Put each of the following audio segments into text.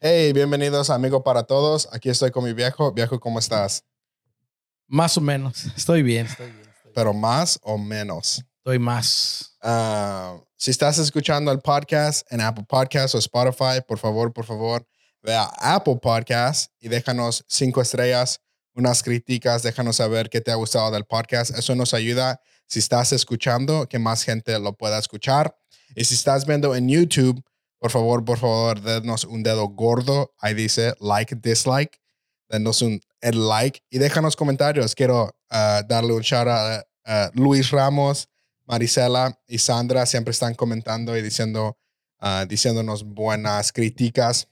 Hey, bienvenidos a Amigo para Todos. Aquí estoy con mi viejo. Viejo, ¿cómo estás? Más o menos. Estoy bien, estoy bien. estoy Pero más o menos. Estoy más. Ah, si estás escuchando el podcast en Apple Podcasts o Spotify, por favor, por favor, ve a Apple Podcasts y déjanos cinco estrellas, unas críticas, déjanos saber qué te ha gustado del podcast. Eso nos ayuda, si estás escuchando, que más gente lo pueda escuchar. Y si estás viendo en YouTube, por favor, por favor, denos un dedo gordo. Ahí dice like, dislike. Denos un el like y déjanos comentarios. Quiero ah, darle un shout out a Luis Ramos, Marisela y Sandra. Siempre están comentando y diciendo, ah, diciéndonos buenas críticas.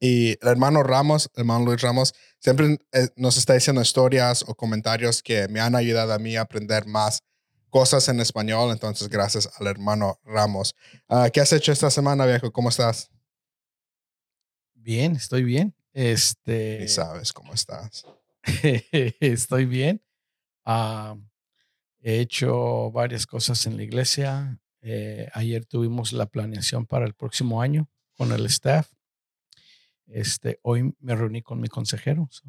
Y el hermano Ramos, el hermano Luis Ramos, siempre eh, nos está diciendo historias o comentarios que me han ayudado a mí a aprender más cosas en español. Entonces, gracias al hermano Ramos. Ah, ¿Qué has hecho esta semana, viejo? ¿Cómo estás? Bien, estoy bien. Este. Ni sabes cómo estás. estoy bien. Ah, he hecho varias cosas en la iglesia. Eh, ayer tuvimos la planeación para el próximo año con el staff. Este, hoy me reuní con mi consejero. so,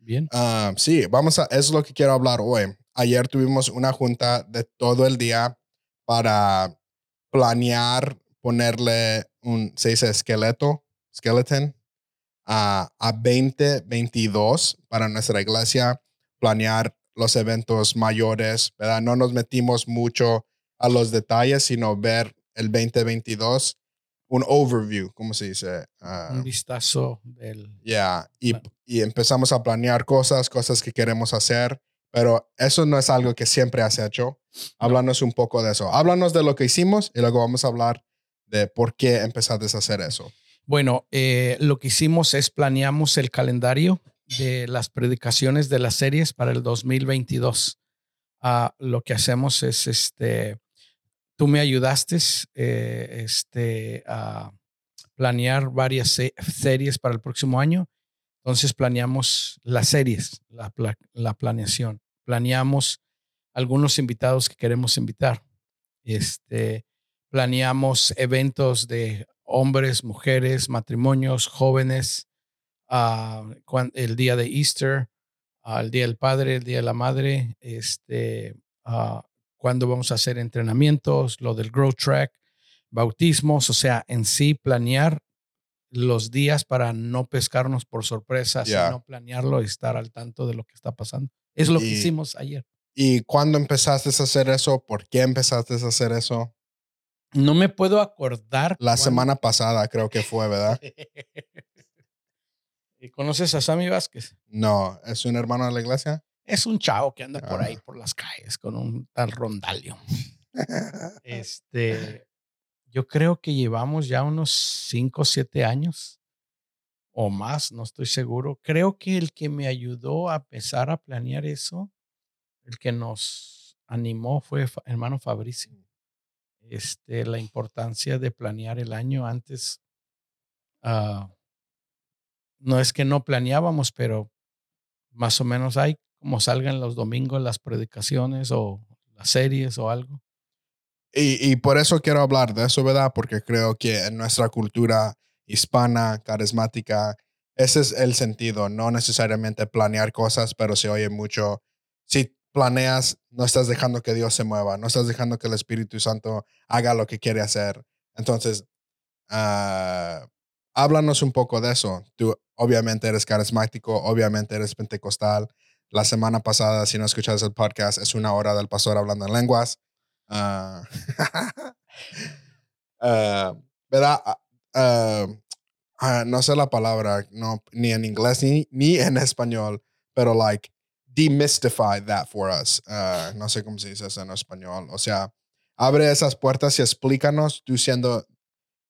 bien. Ah, sí, vamos a, es lo que quiero hablar hoy. Ayer tuvimos una junta de todo el día para planear, ponerle un, se dice esqueleto, skeleton, a, a 2022 para nuestra iglesia, planear los eventos mayores, ¿verdad? No nos metimos mucho a los detalles, sino ver el 2022, un overview, ¿cómo se dice? Ah, Un vistazo del. ya, y, y empezamos a planear cosas, cosas que queremos hacer, pero eso no es algo que siempre has hecho. Háblanos un poco de eso. Háblanos de lo que hicimos y luego vamos a hablar de por qué empezaste a hacer eso. Bueno, eh, lo que hicimos es planeamos el calendario de las predicaciones de las series para el 2022. Ah, lo que hacemos es, este, tú me ayudaste eh, este, a planear varias se- series para el próximo año. Entonces planeamos las series, la, pla- la planeación. Planeamos algunos invitados que queremos invitar. Este, planeamos eventos de hombres, mujeres, matrimonios, jóvenes, cuan- el día de Easter, el día del padre, el día de la madre, este, ah, cuándo vamos a hacer entrenamientos, lo del Grow Track, bautismos, o sea, en sí planear los días para no pescarnos por sorpresa, Ya. sino planearlo y estar al tanto de lo que está pasando. Es lo que Y- hicimos ayer. ¿Y cuándo empezaste a hacer eso? ¿Por qué empezaste a hacer eso? No me puedo acordar. La cuándo- semana pasada creo que fue, ¿verdad? ¿Y conoces a Sammy Vázquez? No, ¿es un hermano de la iglesia? Es un chavo que anda por ahí Ah. por las calles con un tal rondalio. Este, yo creo que llevamos ya unos 5 o 7 años o más, no estoy seguro. Creo que el que me ayudó a empezar a planear eso, el que nos animó fue hermano Fabricio. Este, la importancia de planear el año antes. ah, no es que no planeábamos, pero más o menos hay como salgan los domingos las predicaciones o las series o algo. Y, y por eso quiero hablar de eso, ¿verdad? Porque creo que en nuestra cultura hispana, carismática, ese es el sentido, no necesariamente planear cosas, pero se oye mucho. Si planeas, no estás dejando que Dios se mueva, no estás dejando que el Espíritu Santo haga lo que quiere hacer. Entonces, ah, háblanos un poco de eso. Tú obviamente eres carismático, obviamente eres pentecostal. La semana pasada, si no escuchas el podcast, es una hora del pastor hablando en lenguas. ¿Verdad? Ah, no sé la palabra, no, ni en inglés ni, ni en español, pero like demystify that for us. No sé cómo se dice eso en español. O sea, abre esas puertas y explícanos, tú siendo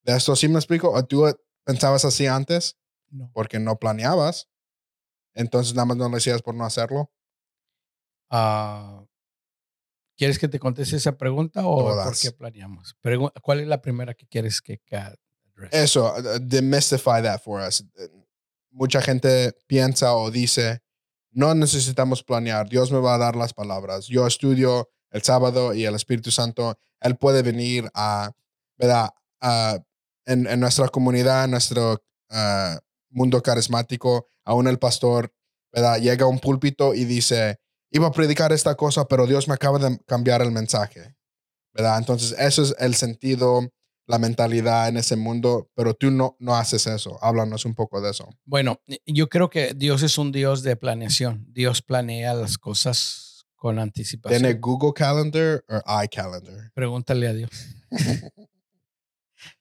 de esto, ¿sí me explico? ¿O tú pensabas así antes? No. Porque no planeabas. Entonces nada más no lo hacías por no hacerlo. Ah, ¿Quieres que te conteste esa pregunta o por qué planeamos? Pregu- ¿Cuál es la primera que quieres que, address? Eso, uh, demystify that for us. Eh, Mucha gente piensa o dice, no necesitamos planear, Dios me va a dar las palabras. Yo estudio el sábado y el Espíritu Santo, Él puede venir a, ¿verdad? A- en, en nuestra comunidad, en nuestro ah, mundo carismático, aún el pastor, ¿verdad? Llega a un púlpito y dice, iba a predicar esta cosa, pero Dios me acaba de cambiar el mensaje, ¿verdad? Entonces, eso es el sentido, la mentalidad en ese mundo, pero tú no, no haces eso. Háblanos un poco de eso. Bueno, yo creo que Dios es un Dios de planeación. Dios planea las cosas con anticipación. ¿Tiene Google Calendar o iCalendar? Pregúntale a Dios.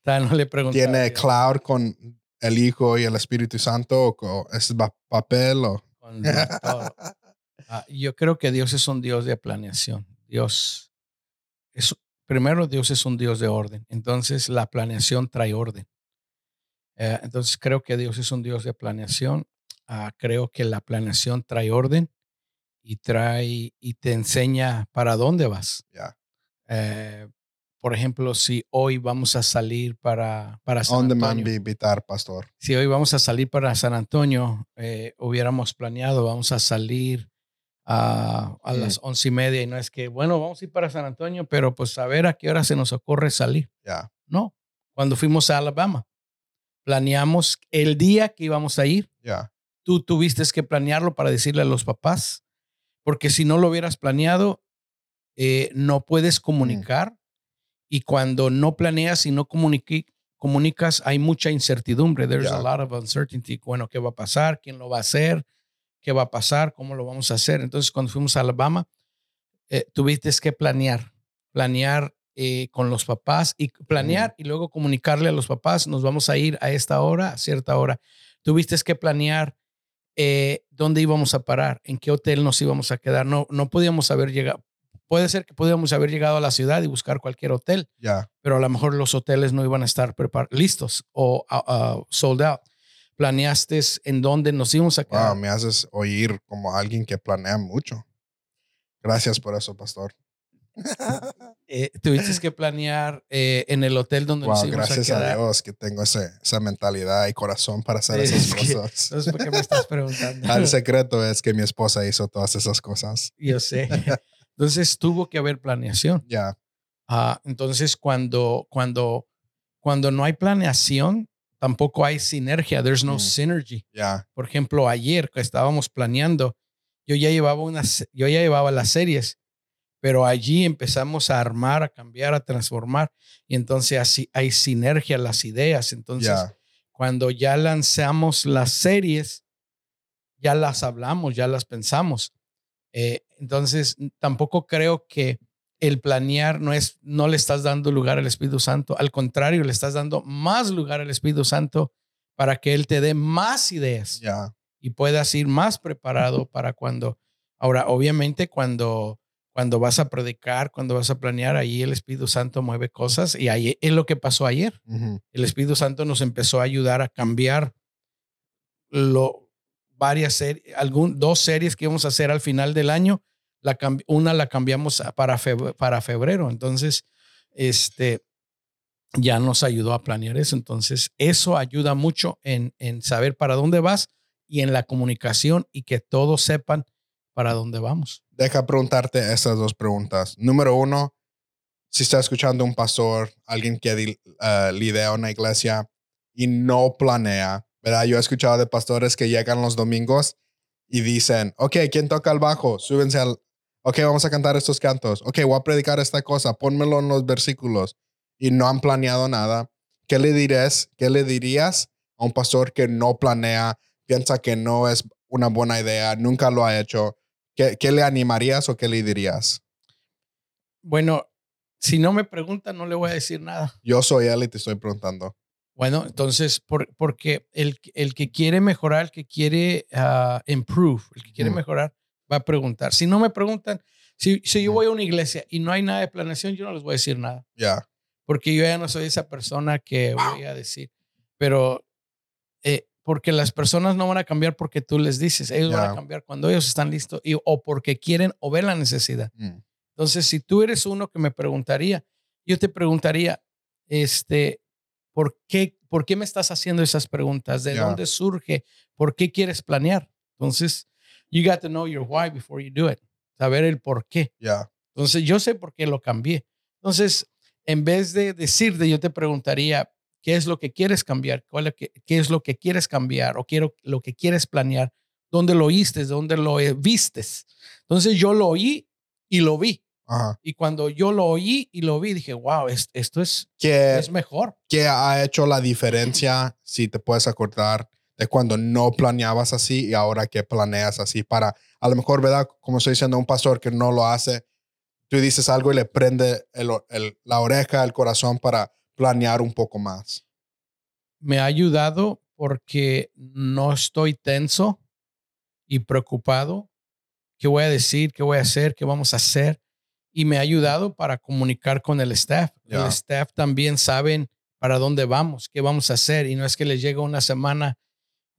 no le ¿Tiene cloud con el Hijo y el Espíritu Santo o es papel o ah, yo creo que Dios es un Dios de planeación. Dios es primero Dios es un Dios de orden. Entonces la planeación trae orden. Eh, entonces creo que Dios es un Dios de planeación. Ah, creo que la planeación trae orden y trae y te enseña para dónde vas. Ya. Eh, por ejemplo, si hoy vamos a salir para, para San ¿Dónde Antonio. me invitar, pastor? Si hoy vamos a salir para San Antonio, eh, hubiéramos planeado, vamos a salir a, a Mm. las once y media y no es que, bueno, vamos a ir para San Antonio, pero pues a ver a qué hora se nos ocurre salir. Ya. No, cuando fuimos a Alabama, planeamos el día que íbamos a ir. Ya. Tú tuviste que planearlo para decirle a los papás, porque si no lo hubieras planeado, eh, no puedes comunicar. Y cuando no planeas y no comuniqui- comunicas, hay mucha incertidumbre. There's Yeah. a lot of uncertainty. Bueno, ¿qué va a pasar? ¿Quién lo va a hacer? ¿Qué va a pasar? ¿Cómo lo vamos a hacer? Entonces, cuando fuimos a Alabama, eh, tuviste que planear, planear eh, con los papás y planear y luego comunicarle a los papás, nos vamos a ir a esta hora, a cierta hora. Tuviste que planear eh, dónde íbamos a parar, en qué hotel nos íbamos a quedar. No, no podíamos haber llegado. Puede ser que podíamos haber llegado a la ciudad y buscar cualquier hotel, Ya. pero a lo mejor los hoteles no iban a estar listos o ah, sold out. Planeaste en dónde nos íbamos a quedar. Wow, me haces oír como alguien que planea mucho. Gracias por eso, pastor. Eh, tuviste que planear eh, en el hotel donde nos Wow, íbamos gracias a a, quedar. Dios que tengo ese, esa mentalidad y corazón para hacer Sí, esas es que- cosas. Entonces, ¿por qué me estás preguntando? El secreto es que mi esposa hizo todas esas cosas. Yo sé. Entonces tuvo que haber planeación. Ya. Ah, entonces, cuando, cuando, cuando no hay planeación, tampoco hay sinergia. There's no Mm. synergy. Ya. Por ejemplo, ayer que estábamos planeando, yo ya llevaba unas, yo ya llevaba las series, pero allí empezamos a armar, a cambiar, a transformar, y entonces así hay sinergia las ideas. Entonces, Ya. cuando ya lanzamos las series, ya las hablamos, ya las pensamos. Eh, entonces, tampoco creo que el planear no es, no le estás dando lugar al Espíritu Santo. Al contrario, le estás dando más lugar al Espíritu Santo para que Él te dé más ideas y puedas ir más preparado para cuando. Ahora, obviamente, cuando, cuando vas a predicar, cuando vas a planear, ahí el Espíritu Santo mueve cosas y ahí es lo que pasó ayer el Espíritu Santo nos empezó a ayudar a cambiar lo, varias series, algún, dos series que íbamos a hacer al final del año. La, una la cambiamos para, feb- para febrero. Entonces, este, ya nos ayudó a planear eso. Entonces, eso ayuda mucho en, en saber para dónde vas y en la comunicación y que todos sepan para dónde vamos. Deja preguntarte estas dos preguntas. Número uno, si está escuchando un pastor, alguien que eh, lidera una iglesia y no planea, ¿verdad? Yo he escuchado de pastores que llegan los domingos y dicen, ok, ¿quién toca el bajo? Súbense al... Ok, vamos a cantar estos cantos. Ok, voy a predicar esta cosa. Pónmelo en los versículos. Y no han planeado nada. ¿Qué le dirías, qué le dirías a un pastor que no planea, piensa que no es una buena idea, nunca lo ha hecho? ¿Qué, qué le animarías o qué le dirías? Bueno, si no me preguntan, no le voy a decir nada. Yo soy él y te estoy preguntando. Bueno, entonces, por- porque el, el que quiere mejorar, el que quiere ah, improve, el que quiere Mm. mejorar, va a preguntar. Si no me preguntan, si, si yo voy a una iglesia y no hay nada de planeación, yo no les voy a decir nada, Ya, porque yo ya no soy esa persona que voy a decir. Pero, eh, porque las personas no van a cambiar porque tú les dices, ellos van a cambiar cuando ellos están listos y, o porque quieren o ven la necesidad. Mm. Entonces, si tú eres uno que me preguntaría, yo te preguntaría, este, ¿por qué, ¿por qué me estás haciendo esas preguntas? ¿De dónde surge? ¿Por qué quieres planear? Entonces, you got to know your why before you do it. Saber el por qué. ya, Entonces, yo sé por qué lo cambié. Entonces, en vez de decirte, yo te preguntaría, qué es lo que quieres cambiar, cuál es, qué, qué es lo que quieres cambiar o quiero lo que quieres planear, dónde lo oíste, dónde lo eh, vistes. Entonces yo lo oí y lo vi. Ajá. Y cuando yo lo oí y lo vi, dije, wow, es- esto es, ¿Qué, es mejor. qué ha hecho la diferencia, si te puedes acordar, de cuando no planeabas así y ahora que planeas así para, a lo mejor, ¿verdad? Como estoy diciendo, un pastor que no lo hace, tú dices algo y le prende el- el- la oreja, el corazón para planear un poco más. Me ha ayudado porque no estoy tenso y preocupado. ¿Qué voy a decir? ¿Qué voy a hacer? ¿Qué vamos a hacer? Y me ha ayudado para comunicar con el staff. Ya. El staff también saben para dónde vamos, qué vamos a hacer. Y no es que les llega una semana,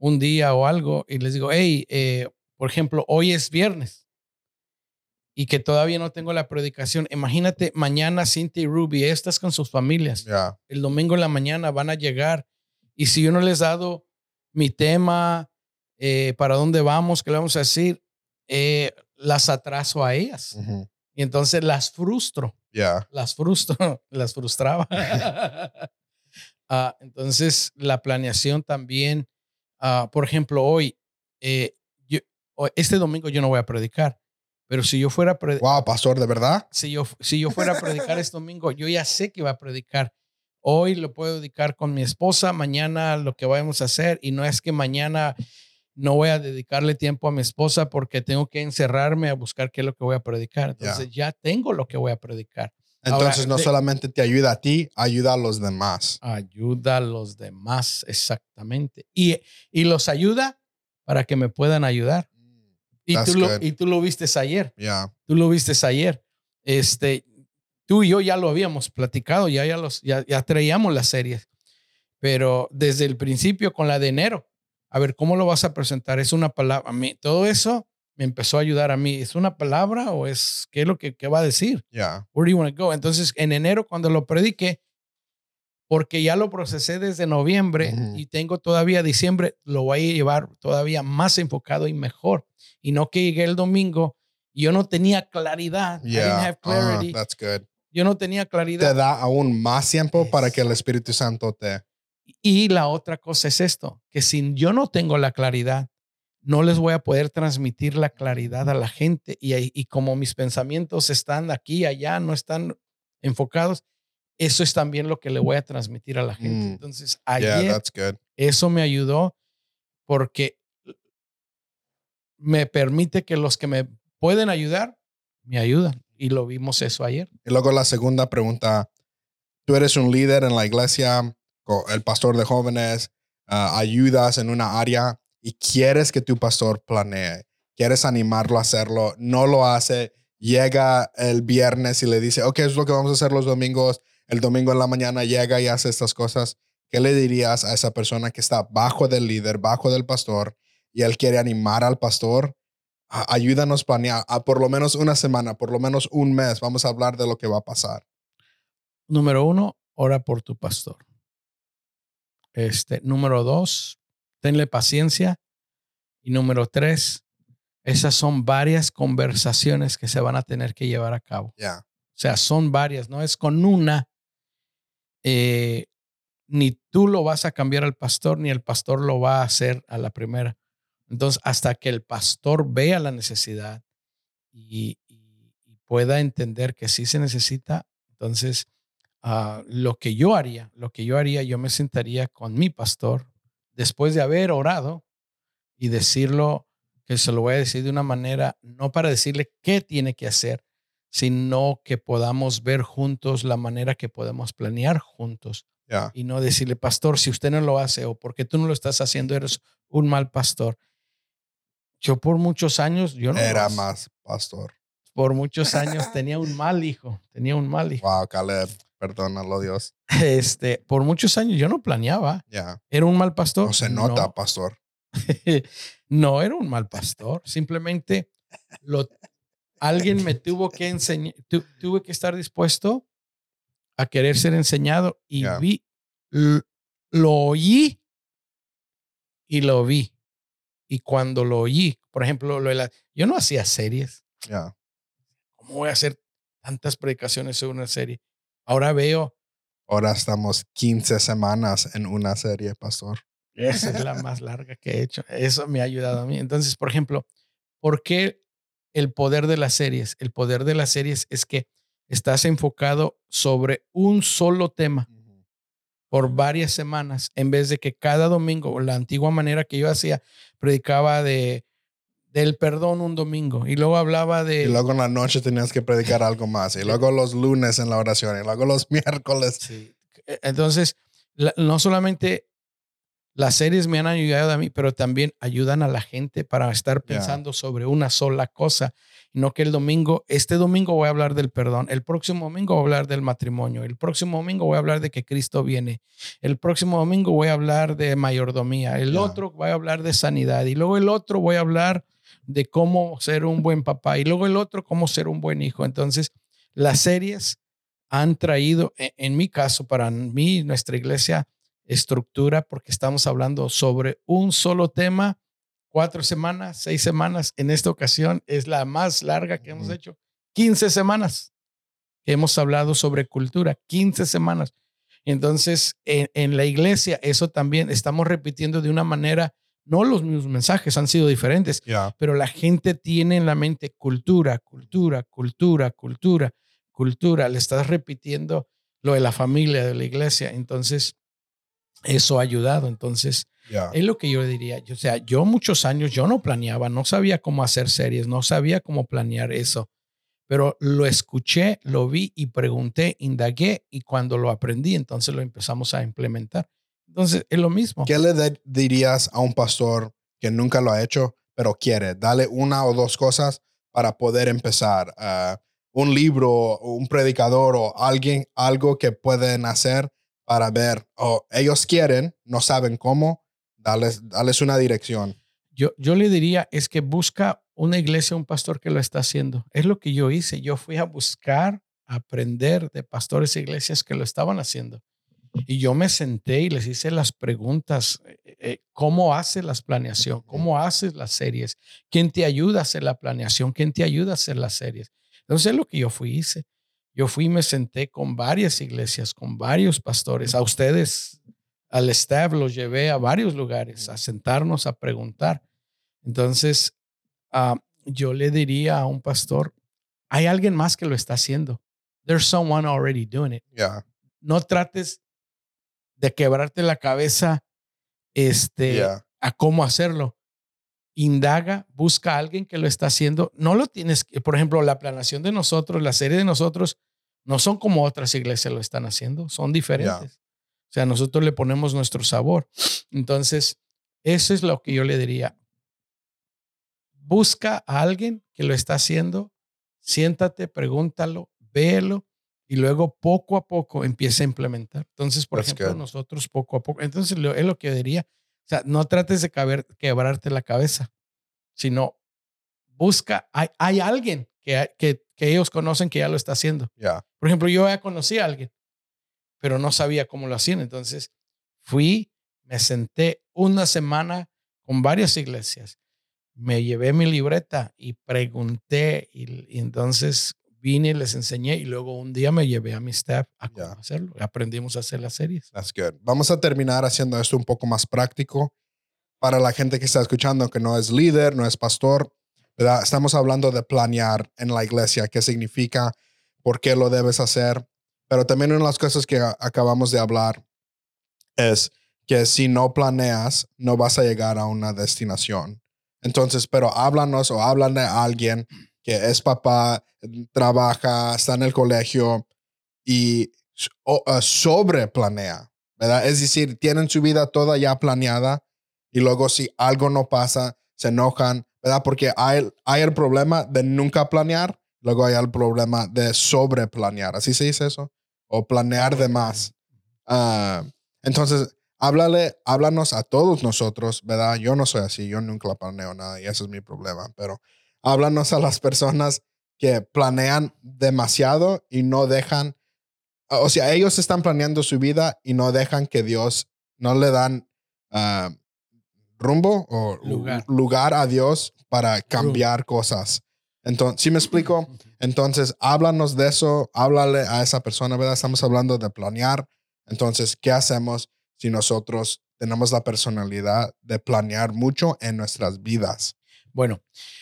un día o algo y les digo, hey, eh, por ejemplo, hoy es viernes y que todavía no tengo la predicación. Imagínate mañana Cintia y Ruby, estas con sus familias el domingo en la mañana van a llegar y si yo no les he dado mi tema, eh, para dónde vamos, qué le vamos a decir, eh, las atraso a ellas y entonces las frustro, ya, las frustro, las frustraba. Ah, entonces la planeación también, ah, por ejemplo, hoy, eh, yo- este domingo yo no voy a predicar, pero si yo fuera a predicar, Wow, pastor, ¿de verdad? si yo, si yo fuera a predicar este domingo, yo ya sé que va a predicar. Hoy lo puedo dedicar con mi esposa, mañana lo que vamos a hacer. Y no es que mañana no voy a dedicarle tiempo a mi esposa porque tengo que encerrarme a buscar qué es lo que voy a predicar. Entonces ya tengo lo que voy a predicar. Ahora, Entonces, no de- solamente te ayuda a ti, ayuda a los demás. Ayuda a los demás, exactamente. Y, y los ayuda para que me puedan ayudar. Y That's tú, lo, good. y tú lo viste ayer. Ya, tú lo viste ayer. Este, tú y yo ya lo habíamos platicado, ya, ya, los, ya, ya traíamos las series, pero desde el principio con la de enero, a ver, ¿cómo lo vas a presentar? Es una palabra, a mí, todo eso me empezó a ayudar a mí. ¿Es una palabra o es qué es lo que, qué va a decir? ya, Where do you want to go? Entonces, en enero, cuando lo prediqué, porque ya lo procesé desde noviembre y tengo todavía diciembre, lo voy a llevar todavía más enfocado y mejor. Y no que llegué el domingo y yo no tenía claridad. I didn't have Ah, clarity. that's good. yo no tenía Te claridad. da aún más tiempo para que el Espíritu Santo te... Y la otra cosa es esto, que si yo no tengo la claridad, no les voy a poder transmitir la claridad a la gente. Y, y como mis pensamientos están aquí, allá, no están enfocados, eso es también lo que le voy a transmitir a la gente. Mm. Entonces, ayer that's good. eso me ayudó porque me permite que los que me pueden ayudar, me ayudan. Y lo vimos eso ayer. Y luego la segunda pregunta, tú eres un líder en la iglesia, el pastor de jóvenes, ah, ayudas en una área y quieres que tu pastor planee, quieres animarlo a hacerlo, no lo hace, llega el viernes y le dice, ok, es lo que vamos a hacer los domingos, el domingo en la mañana llega y hace estas cosas. ¿Qué le dirías a esa persona que está bajo del líder, bajo del pastor y él quiere animar al pastor? ayúdanos a planear por lo menos una semana, por lo menos un mes. Vamos a hablar de lo que va a pasar. Número uno, ora por tu pastor. Este, número dos, tenle paciencia. Y número tres, esas son varias conversaciones que se van a tener que llevar a cabo. Ya, O sea, son varias, no es con una. eh, ni tú lo vas a cambiar al pastor, ni el pastor lo va a hacer a la primera. Entonces, hasta que el pastor vea la necesidad y, y- y pueda entender que sí se necesita, entonces ah, lo que yo haría, lo que yo haría, yo me sentaría con mi pastor después de haber orado y decirlo, que se lo voy a decir de una manera, no para decirle qué tiene que hacer, sino que podamos ver juntos la manera que podemos planear juntos y no decirle, pastor, si usted no lo hace o porque tú no lo estás haciendo, eres un mal pastor. Yo por muchos años, yo no Era más pastor. por muchos años tenía un mal hijo, tenía un mal hijo. Wow, Caleb, perdónalo, Dios. Este, por muchos años yo no planeaba. Ya. ¿Era un mal pastor? No se nota, No. pastor. no era un mal pastor. Simplemente lo, alguien me tuvo que enseñar, tu- tuve que estar dispuesto a querer ser enseñado y vi, l- lo oí y lo vi. Y cuando lo oí, por ejemplo, lo de la- yo no hacía series. Ya. ¿Cómo voy a hacer tantas predicaciones sobre una serie? Ahora veo, Ahora estamos 15 semanas en una serie, pastor. Esa es la más larga que he hecho. Eso me ha ayudado a mí. Entonces, por ejemplo, ¿por qué el poder de las series? El poder de las series es que estás enfocado sobre un solo tema por varias semanas, en vez de que cada domingo, la antigua manera que yo hacía, predicaba de del perdón un domingo. Y luego hablaba de... Y luego en la noche tenías que predicar algo más. Y luego los lunes en la oración. Y luego los miércoles. Sí. E, entonces, no solamente las series me han ayudado a mí, pero también ayudan a la gente para estar pensando sobre una sola cosa. No que el domingo, este domingo voy a hablar del perdón, el próximo domingo voy a hablar del matrimonio, el próximo domingo voy a hablar de que Cristo viene, el próximo domingo voy a hablar de mayordomía, el otro voy a hablar de sanidad. Y luego el otro voy a hablar de cómo ser un buen papá y luego el otro cómo ser un buen hijo. Entonces, las series han traído, e, en mi caso, para mí, nuestra iglesia, estructura porque estamos hablando sobre un solo tema, cuatro semanas, seis semanas. En esta ocasión es la más larga que hemos hecho, 15 semanas hemos hablado sobre cultura, 15 semanas. Entonces, en, la iglesia, eso también estamos repitiendo de una manera, no los mismos mensajes han sido diferentes, pero la gente tiene en la mente cultura, cultura, cultura, cultura, cultura. Le estás repitiendo lo de la familia, de la iglesia. Entonces, eso ha ayudado. Entonces, es lo que yo diría. O sea, yo muchos años yo no planeaba, no sabía cómo hacer series, no sabía cómo planear eso, pero lo escuché, lo vi y pregunté, indagué y cuando lo aprendí, entonces lo empezamos a implementar. Entonces, es lo mismo. ¿Qué le dirías a un pastor que nunca lo ha hecho, pero quiere? Dale una o dos cosas para poder empezar. Uh, un libro, un predicador o alguien, algo que pueden hacer para ver, o ellos quieren, no saben cómo, darles, darles una dirección. Yo, yo le diría, es que busca una iglesia, un pastor que lo está haciendo. Es lo que yo hice. Yo fui a buscar, aprender de pastores e iglesias que lo estaban haciendo. Y yo me senté y les hice las preguntas, eh, eh, ¿cómo haces la planeación? ¿Cómo haces las series? ¿Quién te ayuda a hacer la planeación? ¿Quién te ayuda a hacer las series? Entonces es lo que yo fui hice. Yo fui y me senté con varias iglesias, con varios pastores. A ustedes, al staff, los llevé a varios lugares a sentarnos a preguntar. Entonces, ah, yo le diría a un pastor, hay alguien más que lo está haciendo. There's someone already doing it. No trates de quebrarte la cabeza este, a cómo hacerlo. Indaga, busca a alguien que lo está haciendo. No lo tienes, por ejemplo, la planación de nosotros, la serie de nosotros, no son como otras iglesias lo están haciendo, son diferentes. O sea, nosotros le ponemos nuestro sabor. Entonces, eso es lo que yo le diría. Busca a alguien que lo está haciendo, siéntate, pregúntalo, véelo y luego poco a poco empieza a implementar. Entonces, por ejemplo, nosotros poco a poco, entonces es lo que diría, o sea, no trates de quebrarte la cabeza, sino busca, hay, hay alguien que, que, que ellos conocen que ya lo está haciendo. Por ejemplo, yo ya conocí a alguien, pero no sabía cómo lo hacían. Entonces fui, me senté una semana con varias iglesias, me llevé mi libreta y pregunté y, entonces vine y les enseñé y luego un día me llevé a mi staff a cómo hacerlo. Aprendimos a hacer las series. That's good. Vamos a terminar haciendo esto un poco más práctico para la gente que está escuchando, que no es líder, no es pastor. Estamos hablando de planear en la iglesia, qué significa, por qué lo debes hacer, pero también una de las cosas que acabamos de hablar es que si no planeas, no vas a llegar a una destinación. Entonces, pero háblanos o hablan de alguien que es papá, trabaja, está en el colegio y sobre planea, ¿verdad? Es decir, tienen su vida toda ya planeada y luego si algo no pasa, se enojan, ¿verdad? Porque hay, hay el problema de nunca planear, luego hay el problema de sobreplanear, ¿así se dice eso? O planear de más. Ah, entonces, háblale, háblanos a todos nosotros, ¿verdad? Yo no soy así, yo nunca planeo nada y ese es mi problema, pero háblanos a las personas que planean demasiado y no dejan, o sea, ellos están planeando su vida y no dejan que Dios, no le dan uh, rumbo o lugar, a Dios para cambiar cosas. Entonces, ¿sí me explico? Entonces, háblanos de eso, háblale a esa persona, ¿verdad? Estamos hablando de planear Entonces, ¿qué hacemos si nosotros tenemos la personalidad de planear mucho en nuestras vidas? Bueno, ah,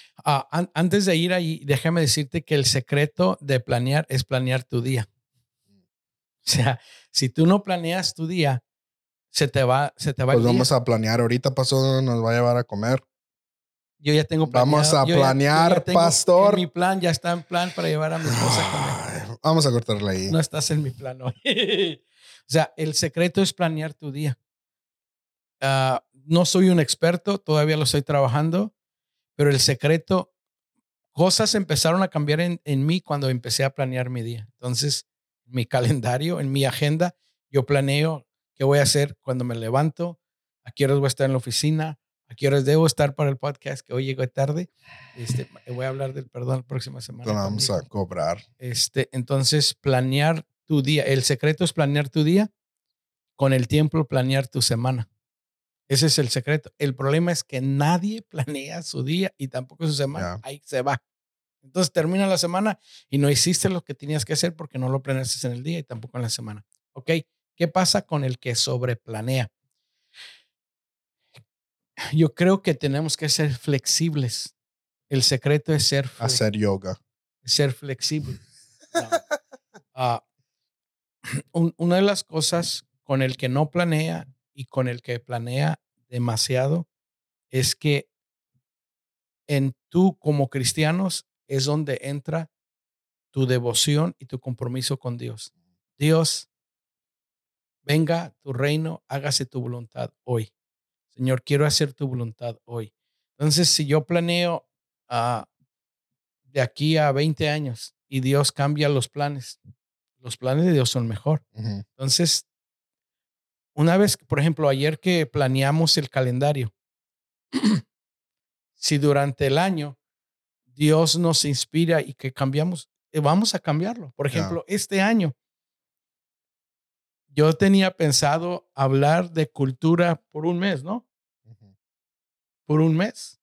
an- antes de ir ahí, déjame decirte que el secreto de planear es planear tu día. O sea, si tú no planeas tu día, se te va, se te va Pues el día. vamos a planear. Ahorita, pastor, nos va a llevar a comer. Yo ya tengo Vamos planeado- a ya- yo ya planear, tengo- pastor. Mi plan ya está en plan para llevar a mi esposa a comer. Vamos a cortarle ahí. No estás en mi plan hoy. o sea, el secreto es planear tu día. Ah, no soy un experto, todavía lo estoy trabajando, pero el secreto, cosas empezaron a cambiar en, en mí cuando empecé a planear mi día. Entonces, mi calendario, en mi agenda, yo planeo qué voy a hacer cuando me levanto, a qué horas voy a estar en la oficina, a qué horas debo estar para el podcast, que hoy llego tarde. Este, voy a hablar del perdón la próxima semana. Vamos conmigo. a cobrar. Este, entonces, planear tu día. El secreto es planear tu día. Con el tiempo, planear tu semana. Ese es el secreto. El problema es que nadie planea su día y tampoco su semana. Ahí se va. Entonces termina la semana y no hiciste lo que tenías que hacer porque no lo planeaste en el día y tampoco en la semana. ¿Ok? ¿Qué pasa con el que sobreplanea? Yo creo que tenemos que ser flexibles. El secreto es ser Hacer yoga. ser flexible. No. Ah, un- una de las cosas con el que no planea y con el que planea demasiado es que en tú como cristianos es donde entra tu devoción y tu compromiso con Dios. Dios, venga tu reino, hágase tu voluntad hoy. Señor, quiero hacer tu voluntad hoy. Entonces, si yo planeo ah, de aquí a 20 años y Dios cambia los planes, los planes de Dios son mejor. Entonces, una vez, por ejemplo, ayer que planeamos el calendario, si durante el año Dios nos inspira y que cambiamos, eh, vamos a cambiarlo. Por ejemplo, este año yo tenía pensado hablar de cultura por un mes, ¿no? Por un mes.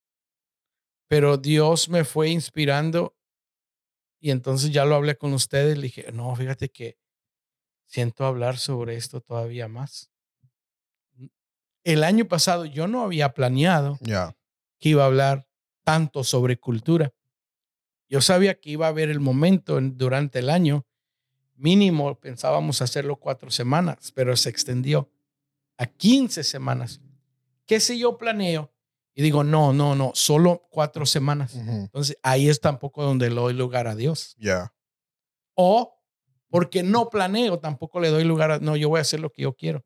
Pero Dios me fue inspirando y entonces ya lo hablé con ustedes. Le dije, no, fíjate que siento hablar sobre esto todavía más. El año pasado yo no había planeado Ya. que iba a hablar tanto sobre cultura. Yo sabía que iba a haber el momento en- durante el año, mínimo pensábamos hacerlo cuatro semanas, pero se extendió a 15 semanas. ¿Qué si yo planeo? Y digo, no, no, no, solo cuatro semanas. Entonces ahí es tampoco donde le doy lugar a Dios. Ya. O porque no planeo, tampoco le doy lugar a, no, yo voy a hacer lo que yo quiero.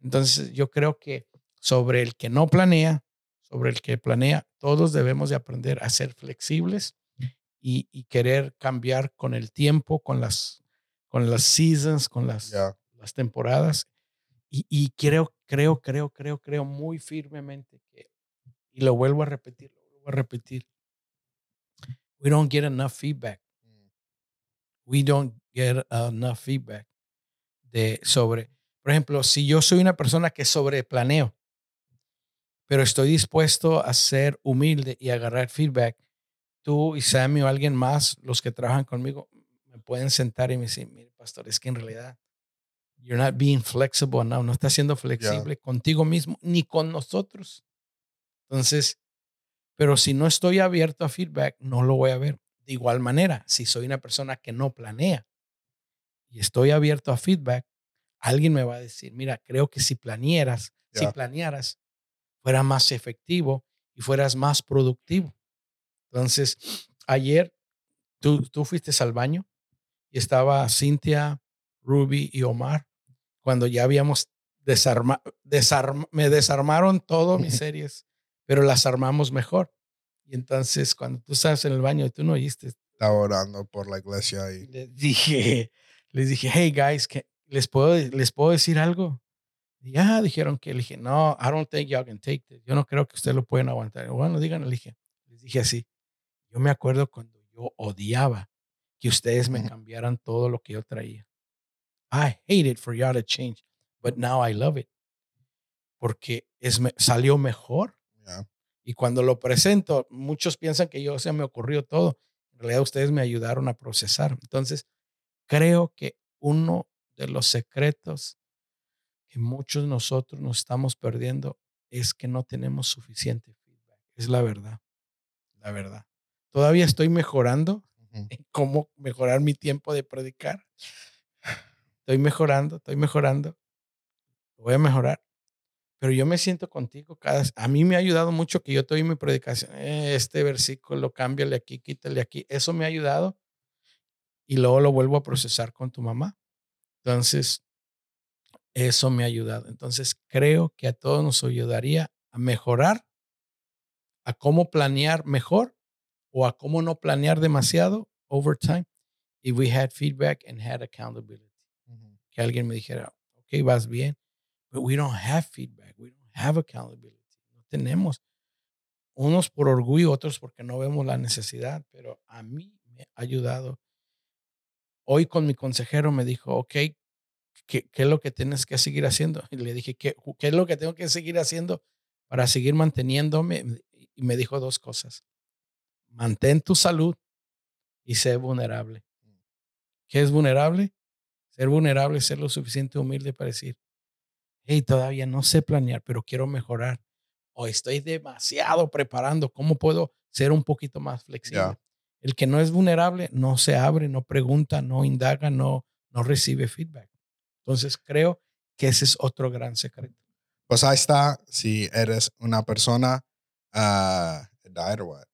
Entonces, yo creo que sobre el que no planea, sobre el que planea, todos debemos de aprender a ser flexibles y, y querer cambiar con el tiempo, con las, con las seasons, con las, las temporadas. Y, y creo, creo, creo, creo, creo muy firmemente que, y lo vuelvo a repetir, lo vuelvo a repetir, we don't get enough feedback. We don't get enough feedback de sobre, por ejemplo, si yo soy una persona que sobreplaneo, pero estoy dispuesto a ser humilde y agarrar feedback, tú y Sammy o alguien más, los que trabajan conmigo, me pueden sentar y me decir, mire, pastor, es que en realidad you're not being flexible enough, no estás siendo flexible contigo mismo ni con nosotros. Entonces, pero si no estoy abierto a feedback, no lo voy a ver. De igual manera, si soy una persona que no planea y estoy abierto a feedback, alguien me va a decir, mira, creo que si planearas, si planearas, fuera más efectivo y fueras más productivo. Entonces, ayer tú, tú fuiste al baño y estaba Cintia, Ruby y Omar cuando ya habíamos desarmado, me desarmaron todas mis series, pero las armamos mejor. Y entonces, cuando tú estabas en el baño y tú no oíste, Estaba orando por la iglesia y les dije, les dije, hey guys, les puedo, les puedo decir algo. Ya dijeron que le dije, no, I don't think y'all can take this. Yo no creo que ustedes lo pueden aguantar. Bueno, díganle, le dije, les dije así. Yo me acuerdo cuando yo odiaba que ustedes me cambiaran todo lo que yo traía. I hate it for y'all to change, but now I love it. Porque es, me- salió mejor. ya. Y cuando lo presento, muchos piensan que yo se me ocurrió todo. En realidad ustedes me ayudaron a procesar. Entonces, creo que uno de los secretos Y muchos de nosotros nos estamos perdiendo es que no tenemos suficiente feedback. Es la verdad. La verdad. Todavía estoy mejorando en cómo mejorar mi tiempo de predicar. Estoy mejorando, estoy mejorando. Voy a mejorar. Pero yo me siento contigo cada a mí me ha ayudado mucho que yo te doy mi predicación, eh, este versículo cámbiale aquí, quítale aquí. Eso me ha ayudado y luego lo vuelvo a procesar con tu mamá. Entonces, eso me ha ayudado. Entonces, creo que a todos nos ayudaría a mejorar, a cómo planear mejor o a cómo no planear demasiado over time if we had feedback and had accountability. Que alguien me dijera, ok, vas bien, but we don't have feedback, we don't have accountability. No tenemos. Unos por orgullo, otros porque no vemos la necesidad, pero a mí me ha ayudado. Hoy con mi consejero me dijo, ok, ¿qué, qué es lo que tienes que seguir haciendo? Y le dije, ¿qué, ¿qué es lo que tengo que seguir haciendo para seguir manteniéndome? Y me dijo dos cosas. Mantén tu salud y sé vulnerable. ¿Qué es vulnerable? Ser vulnerable es ser lo suficiente humilde para decir, hey, todavía no sé planear, pero quiero mejorar. O estoy demasiado preparando. ¿Cómo puedo ser un poquito más flexible? El que no es vulnerable no se abre, no pregunta, no indaga, no, no recibe feedback. Entonces creo que ese es otro gran secreto. Pues ahí está, si eres una persona, uh, died or what?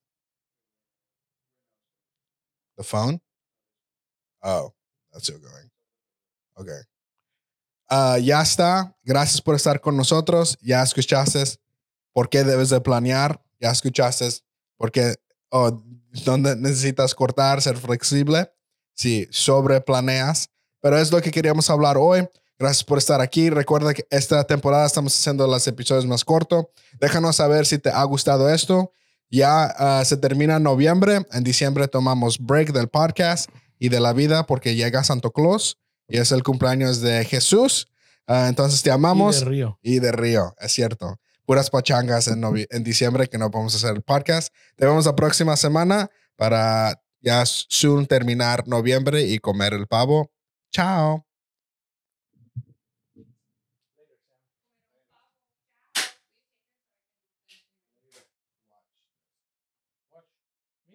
The phone? Oh, that's still going. Okay. Uh, ya está. Gracias por estar con nosotros. Ya escuchaste por qué debes de planear. Ya escuchaste por qué, oh, dónde necesitas cortar, ser flexible. Si sobre planeas. Pero es lo que queríamos hablar hoy. Gracias por estar aquí. Recuerda que esta temporada estamos haciendo los episodios más cortos. Déjanos saber si te ha gustado esto. Ya uh, se termina noviembre. En diciembre tomamos break del podcast y de la vida porque llega Santo Claus y es el cumpleaños de Jesús. Uh, entonces te amamos. Y de Río. Y de Río, es cierto. Puras pachangas en, en diciembre que no podemos hacer el podcast. Te vemos la próxima semana para ya soon terminar noviembre y comer el pavo. Ciao.